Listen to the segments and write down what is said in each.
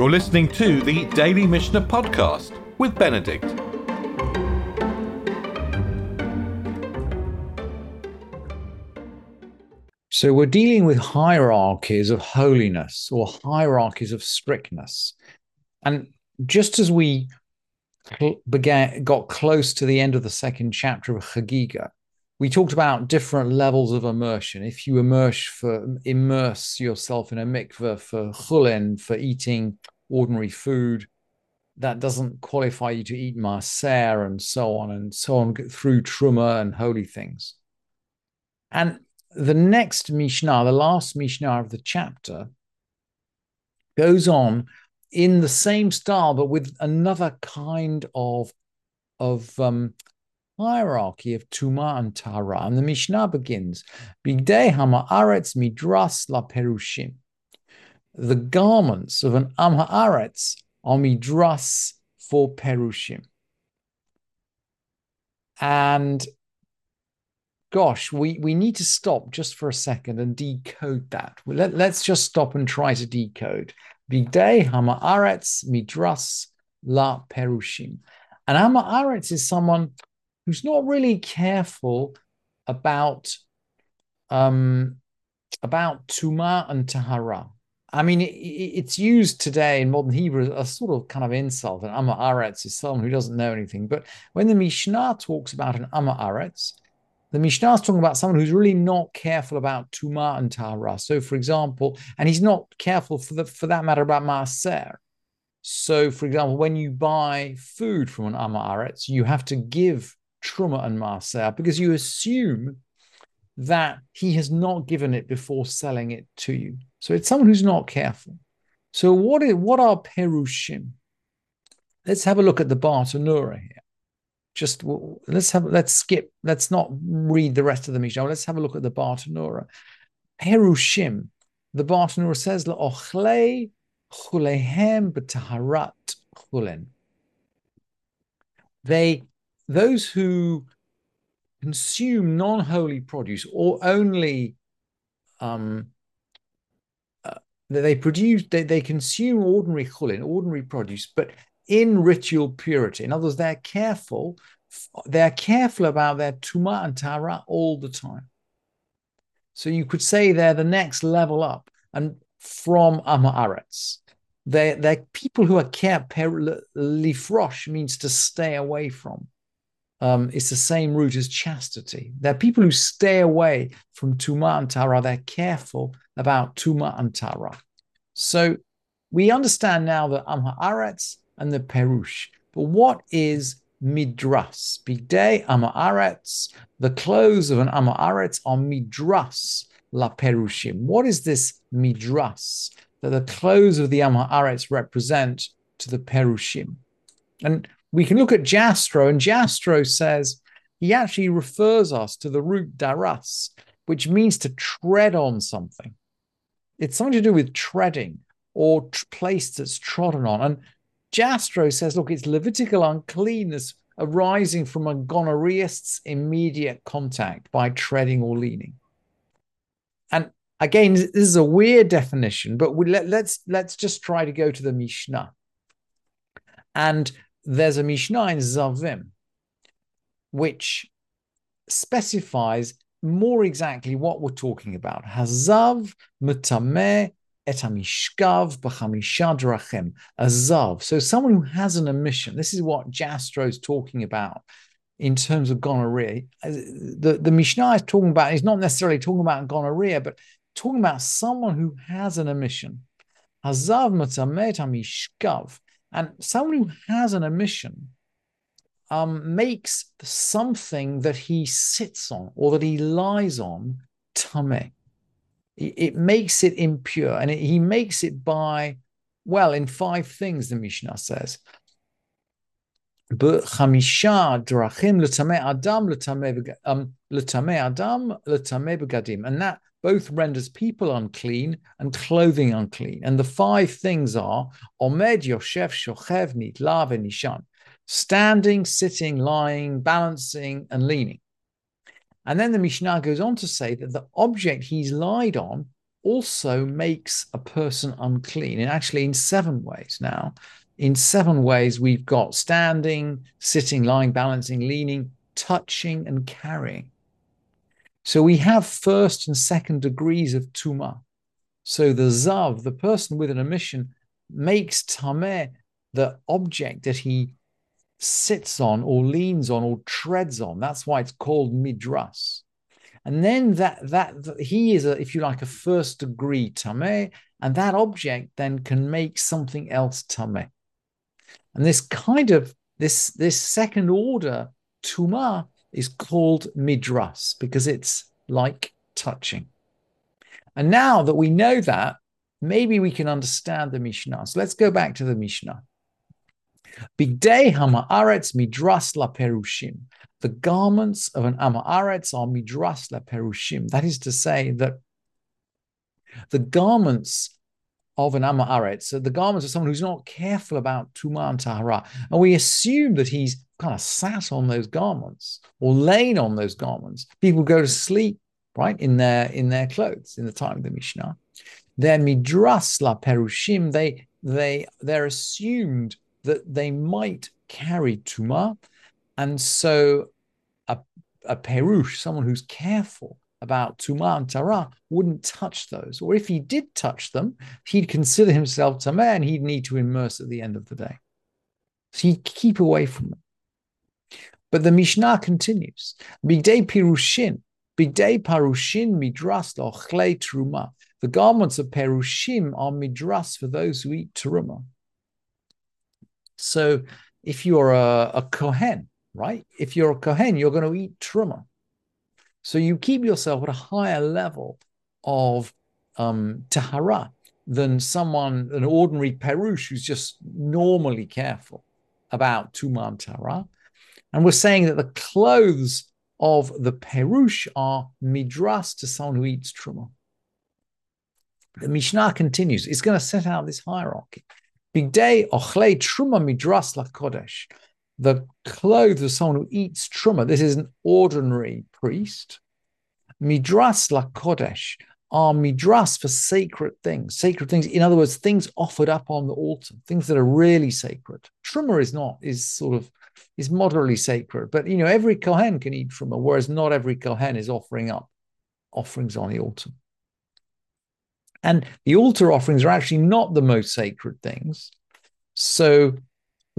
You're listening to the Daily Mishnah Podcast with Benedict. So we're dealing with hierarchies of holiness or hierarchies of strictness. And just as we began, got close to the end of the second chapter of Chagiga, we talked about different levels of immersion. If you immerse for immerse yourself in a mikveh for chulin, for eating ordinary food, that doesn't qualify you to eat maaser and so on and so on through truma and holy things. And the next Mishnah, the last Mishnah of the chapter, goes on in the same style, but with another kind of of um, hierarchy of Tuma and Tara. And the Mishnah begins, Bigdei Ha'ma'aretz midras la perushim. The garments of an Am are midras for perushim. And gosh, we, we need to stop just for a second and decode that. Let, let's just stop and try to decode. Bigdei Ha'ma'aretz midras la perushim. And Ha'ma'aretz is someone who's not really careful about um, about tuma and tahara. I mean, it, it's used today in modern Hebrew as a sort of kind of insult. An Amma Aretz is someone who doesn't know anything. But when the Mishnah talks about an Amma Aretz, the Mishnah is talking about someone who's really not careful about Tuma and Tahara. So, for example, and he's not careful for the for that matter about Maaser. So, for example, when you buy food from an Amma Aretz, you have to give Truma and Maaser because you assume that he has not given it before selling it to you. So it's someone who's not careful. So what is what are perushim? Let's have a look at the Bartanura here. Just let's have let's skip. Let's not read the rest of the Mishnah. Let's have a look at the Bartanura. Perushim. The Bartanura says la'ochlei chulehem b'taharat chulen. They those who consume non-holy produce or only um, uh, they produce they, they consume ordinary chulin, ordinary produce, but in ritual purity. In other words, they're careful, they're careful about their tuma and tara all the time. So you could say they're the next level up and from Amaretz. They're, they're people who are care lifrosh means to stay away from um, it's the same root as chastity. There are people who stay away from Tuma and Tara. They're careful about Tuma and Tara. So we understand now the Am Haaretz and the Perush. But what is Midras? Bigdei Am Haaretz. The clothes of an Am Haaretz are Midras La Perushim. What is this Midras that the clothes of the Am Haaretz represent to the Perushim? And we can look at Jastrow, and Jastrow says he actually refers us to the root daras, which means to tread on something. It's something to do with treading or t- place that's trodden on. And Jastrow says, look, it's Levitical uncleanness arising from a gonorrheist's immediate contact by treading or leaning. And again, this is a weird definition, but we, let, let's let's just try to go to the Mishnah. And there's a Mishnah in Zavim, which specifies more exactly what we're talking about. Hazav mutameh et hamishkav. A zav. So someone who has an emission. This is what Jastrow is talking about in terms of gonorrhea. The, the Mishnah is talking about, he's not necessarily talking about gonorrhea, but talking about someone who has an emission. Hazav mutameh hamishkav. And someone who has an emission um, makes something that he sits on or that he lies on tameh. It, it makes it impure, and it, he makes it by, well, in five things, the Mishnah says. Chamisha drachim l'tameh adam l'tameh um, adam l'tameh begadim, and that both renders people unclean and clothing unclean. And the five things are Omed, Yoshef, Shochev, Nitlav, and Nishan standing, sitting, lying, balancing, and leaning. And then the Mishnah goes on to say that the object he's lied on also makes a person unclean. And actually, in seven ways now, in seven ways, we've got standing, sitting, lying, balancing, leaning, touching, and carrying. So we have first and second degrees of tuma. So the zav, the person with an emission, makes tameh the object that he sits on or leans on or treads on. That's why it's called midras. And then that that he is a, if you like, a first degree tameh, and that object then can make something else tameh. And this kind of this this second order tuma is called midras because it's like touching. And now that we know that, maybe we can understand the Mishnah. So let's go back to the Mishnah. Bigdei hamaaretz midras la perushim. The garments of an amaaretz are midras la perushim. That is to say that the garments of an Amaretz, so the garments of someone who's not careful about Tuma and Tahara. And we assume that he's kind of sat on those garments or lain on those garments. People go to sleep, right, in their in their clothes in the time of the Mishnah. They're midras la perushim. They they they're assumed that they might carry tuma, and so a a perush, someone who's careful, about Tuma and Tara wouldn't touch those. Or if he did touch them, he'd consider himself Tameh and he'd need to immerse at the end of the day. So he'd keep away from them. But the Mishnah continues. Bigdei Pirushin, Bigdei Parushin Midras Lochle Truma. The garments of Perushim are midras for those who eat Teruma. So if you're a, a Kohen, right? If you're a Kohen, you're going to eat Truma. So you keep yourself at a higher level of um, tahara than someone, an ordinary perush who's just normally careful about tuman tahara. And we're saying that the clothes of the perush are midras to someone who eats truma. The Mishnah continues. It's going to set out this hierarchy. Bigdei, ochle truma midras la kodesh the clothes of someone who eats truma. This is an ordinary priest. Midras la kodesh are midras for sacred things, sacred things. In other words, things offered up on the altar, things that are really sacred. Truma is not, is sort of, is moderately sacred. But, you know, every Kohen can eat truma, whereas not every Kohen is offering up offerings on the altar. And the altar offerings are actually not the most sacred things. So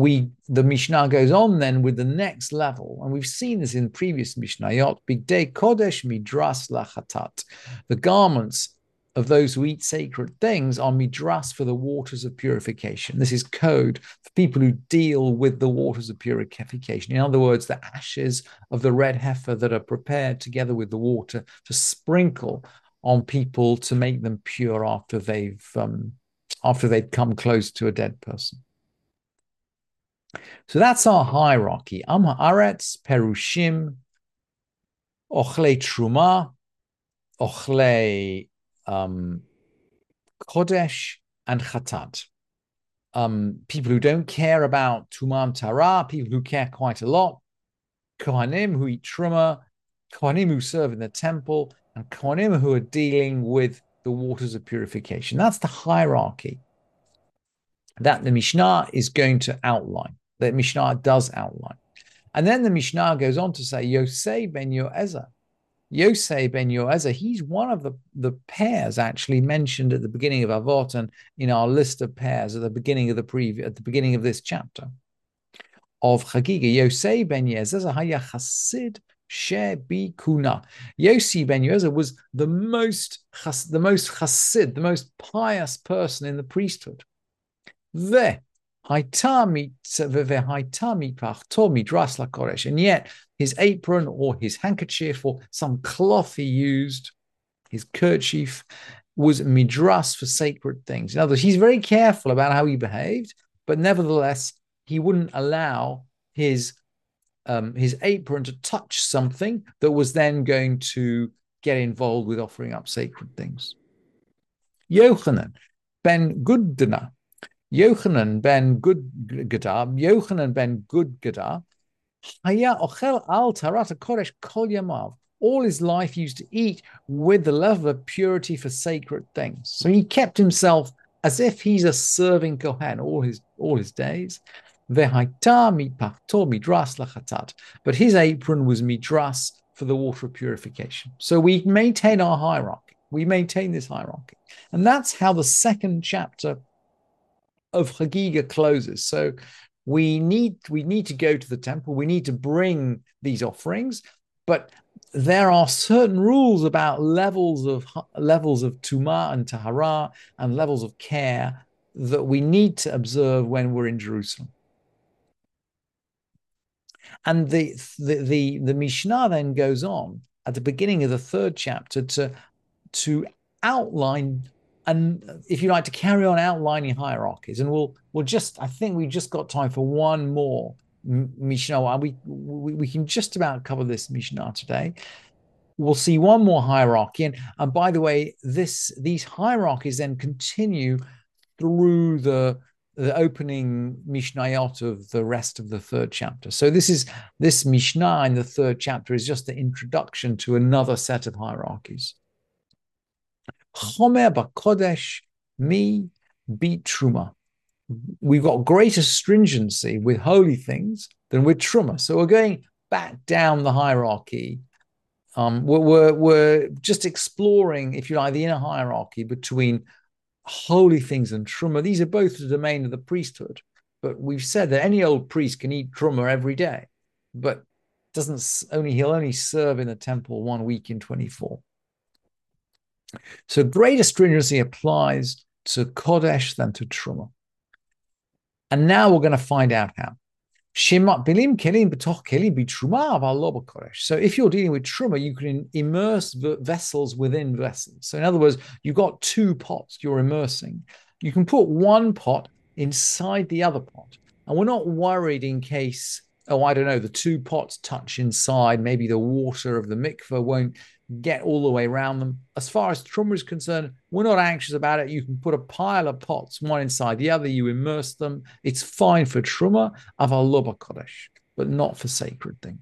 we the Mishnah goes on then with the next level, and we've seen this in previous Mishnayot, Bigdei Kodesh Midras Lachatat. The garments of those who eat sacred things are midras for the waters of purification. This is code for people who deal with the waters of purification. In other words, the ashes of the red heifer that are prepared together with the water to sprinkle on people to make them pure after they've um, after they've come close to a dead person. So that's our hierarchy. Am haaretz, perushim, ochle truma, ochle um, kodesh, and chatat. Um, people who don't care about tumam tara, people who care quite a lot, kohanim who eat truma, kohanim who serve in the temple, and kohanim who are dealing with the waters of purification. That's the hierarchy that the Mishnah is going to outline the Mishnah does outline. And then the Mishnah goes on to say, Yosei ben Yoezer. Yosei ben Yoezer, he's one of the, the pairs actually mentioned at the beginning of Avot and in our list of pairs at the beginning of the preview, at the beginning of this chapter of Chagiga. Yosei ben Yoezer, haya chasid Shebi Kuna. Yossi ben Yoezer was the most the most chassid, the most pious person in the priesthood. There, and yet his apron or his handkerchief or some cloth he used, his kerchief, was midras for sacred things. In other words, he's very careful about how he behaved, but nevertheless, he wouldn't allow his um, his apron to touch something that was then going to get involved with offering up sacred things. Yochanan ben Gudna Yochanan ben Gudgada, Yochanan ben Gudgada, Haya ochel al kol yamav. all his life used to eat with the love of purity for sacred things. So he kept himself as if he's a serving Kohen all his all his days. But his apron was midras for the water of purification. So we maintain our hierarchy. We maintain this hierarchy. And that's how the second chapter of Chagiga closes. So we need we need to go to the temple. We need to bring these offerings, but there are certain rules about levels of levels of tuma and tahara and levels of care that we need to observe when we're in Jerusalem. And the, the the the Mishnah then goes on at the beginning of the third chapter to to outline and if you like to carry on outlining hierarchies and we'll we'll just i think we've just got time for one more mishnah we, we we can just about cover this mishnah today. We'll see one more hierarchy. And, and by the way this these hierarchies then continue through the the opening mishnayot of the rest of the third chapter. So this is this mishnah in the third chapter is just the introduction to another set of hierarchies Chomer Bakodesh, me beat Truma. We've got greater stringency with holy things than with Truma. So we're going back down the hierarchy. Um, we're, we're, we're just exploring, if you like, the inner hierarchy between holy things and Truma. These are both the domain of the priesthood. But we've said that any old priest can eat Truma every day, but doesn't only he'll only serve in the temple one week in 24. So greater stringency applies to Kodesh than to Truma. And now we're going to find out how. Shemat bilim kelim betoch kelim bitruma of Allah kodesh. So if you're dealing with truma, you can immerse vessels within vessels. So in other words, you've got two pots you're immersing. You can put one pot inside the other pot. And we're not worried in case, oh, I don't know, the two pots touch inside. Maybe the water of the mikveh won't get all the way around them. As far as Truma is concerned, we're not anxious about it. You can put a pile of pots, one inside the other, you immerse them. It's fine for Truma of Aloba Kodesh, but not for sacred things.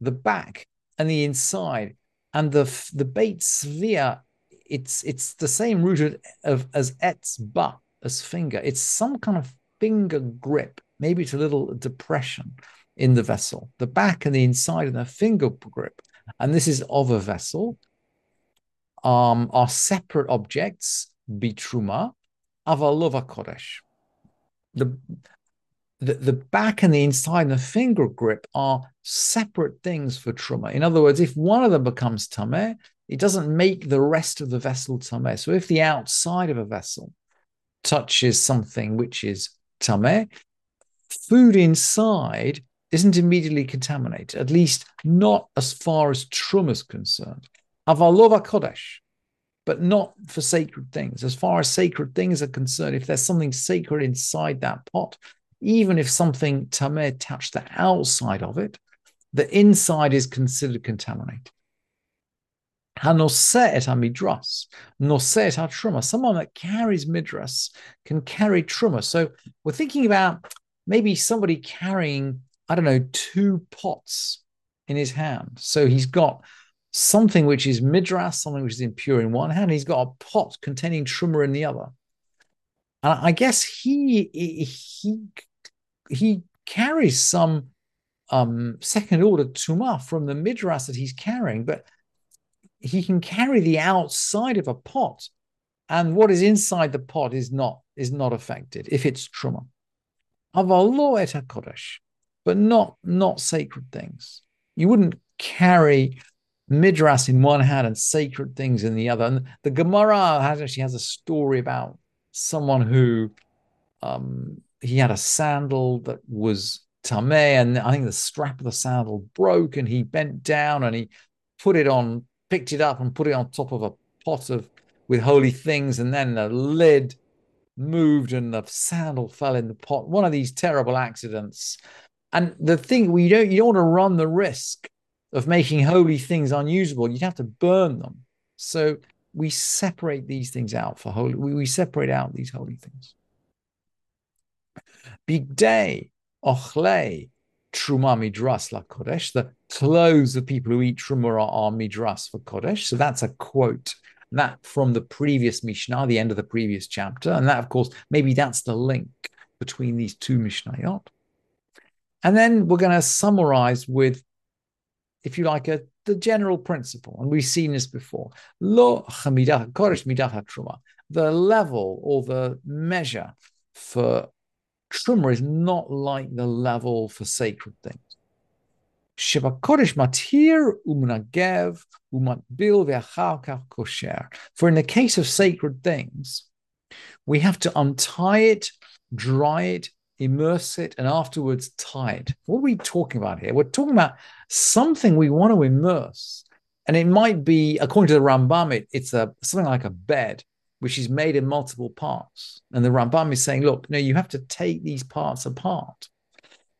The back and the inside, and the the beit svia, it's it's the same root of as etzba as finger. It's some kind of finger grip. Maybe it's a little depression in the vessel, the back and the inside and the finger grip, and this is of a vessel, um, are separate objects, bitruma, avalova kodesh. The, the, the back and the inside and the finger grip are separate things for truma. In other words, if one of them becomes tameh, it doesn't make the rest of the vessel tameh. So if the outside of a vessel touches something which is tameh, food inside isn't immediately contaminated, at least not as far as Truma is concerned. Avalova Kodesh, but not for sacred things. As far as sacred things are concerned, if there's something sacred inside that pot, even if something tameh touched the outside of it, the inside is considered contaminated. Hanoseh et midras, noseh et truma. Someone that carries midras can carry truma. So we're thinking about maybe somebody carrying I don't know, two pots in his hand. So he's got something which is midras, something which is impure in one hand. He's got a pot containing truma in the other. And I guess he he he carries some um, second order tuma from the midras that he's carrying, but he can carry the outside of a pot, and what is inside the pot is not is not affected if it's truma. Avalo et kodesh but not not sacred things. You wouldn't carry midras in one hand and sacred things in the other. And the Gemara has, actually has a story about someone who um, he had a sandal that was tameh, and I think the strap of the sandal broke, and he bent down and he put it on, picked it up, and put it on top of a pot of with holy things, and then the lid moved and the sandal fell in the pot. One of these terrible accidents and the thing we don't you don't want to run the risk of making holy things unusable. You'd have to burn them. So we separate these things out for holy. We, we separate out these holy things. Bigdei, ochle, truma midras la kodesh. The clothes of people who eat truma are, midras for kodesh. So that's a quote that from the previous Mishnah, the end of the previous chapter. And that, of course, maybe that's the link between these two Mishnayot. And then we're going to summarize with, if you like, a, the general principle. And we've seen this before. Lo kodesh midah truma. The level or the measure for truma is not like the level for sacred things. Kodesh matir umnagev umatbil ve'achar kosher. For in the case of sacred things, we have to untie it, dry it, immerse it, and afterwards tie it. What are we talking about here? We're talking about something we want to immerse. And it might be, according to the Rambam, it, it's a something like a bed, which is made in multiple parts. And the Rambam is saying, look, no, you have to take these parts apart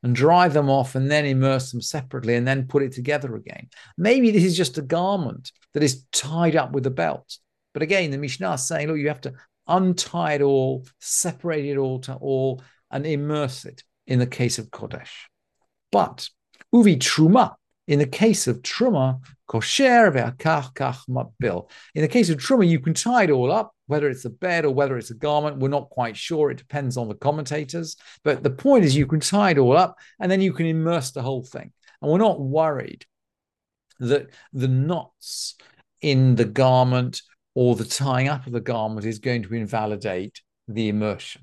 and dry them off and then immerse them separately and then put it together again. Maybe this is just a garment that is tied up with a belt. But again, the Mishnah is saying, look, you have to untie it all, separate it all to all, and immerse it in the case of Kodesh. But uvi truma, in the case of truma, kosher ve'akach kach matbil. In the case of truma, you can tie it all up, whether it's a bed or whether it's a garment, we're not quite sure. It depends on the commentators. But the point is, you can tie it all up and then you can immerse the whole thing. And we're not worried that the knots in the garment or the tying up of the garment is going to invalidate the immersion.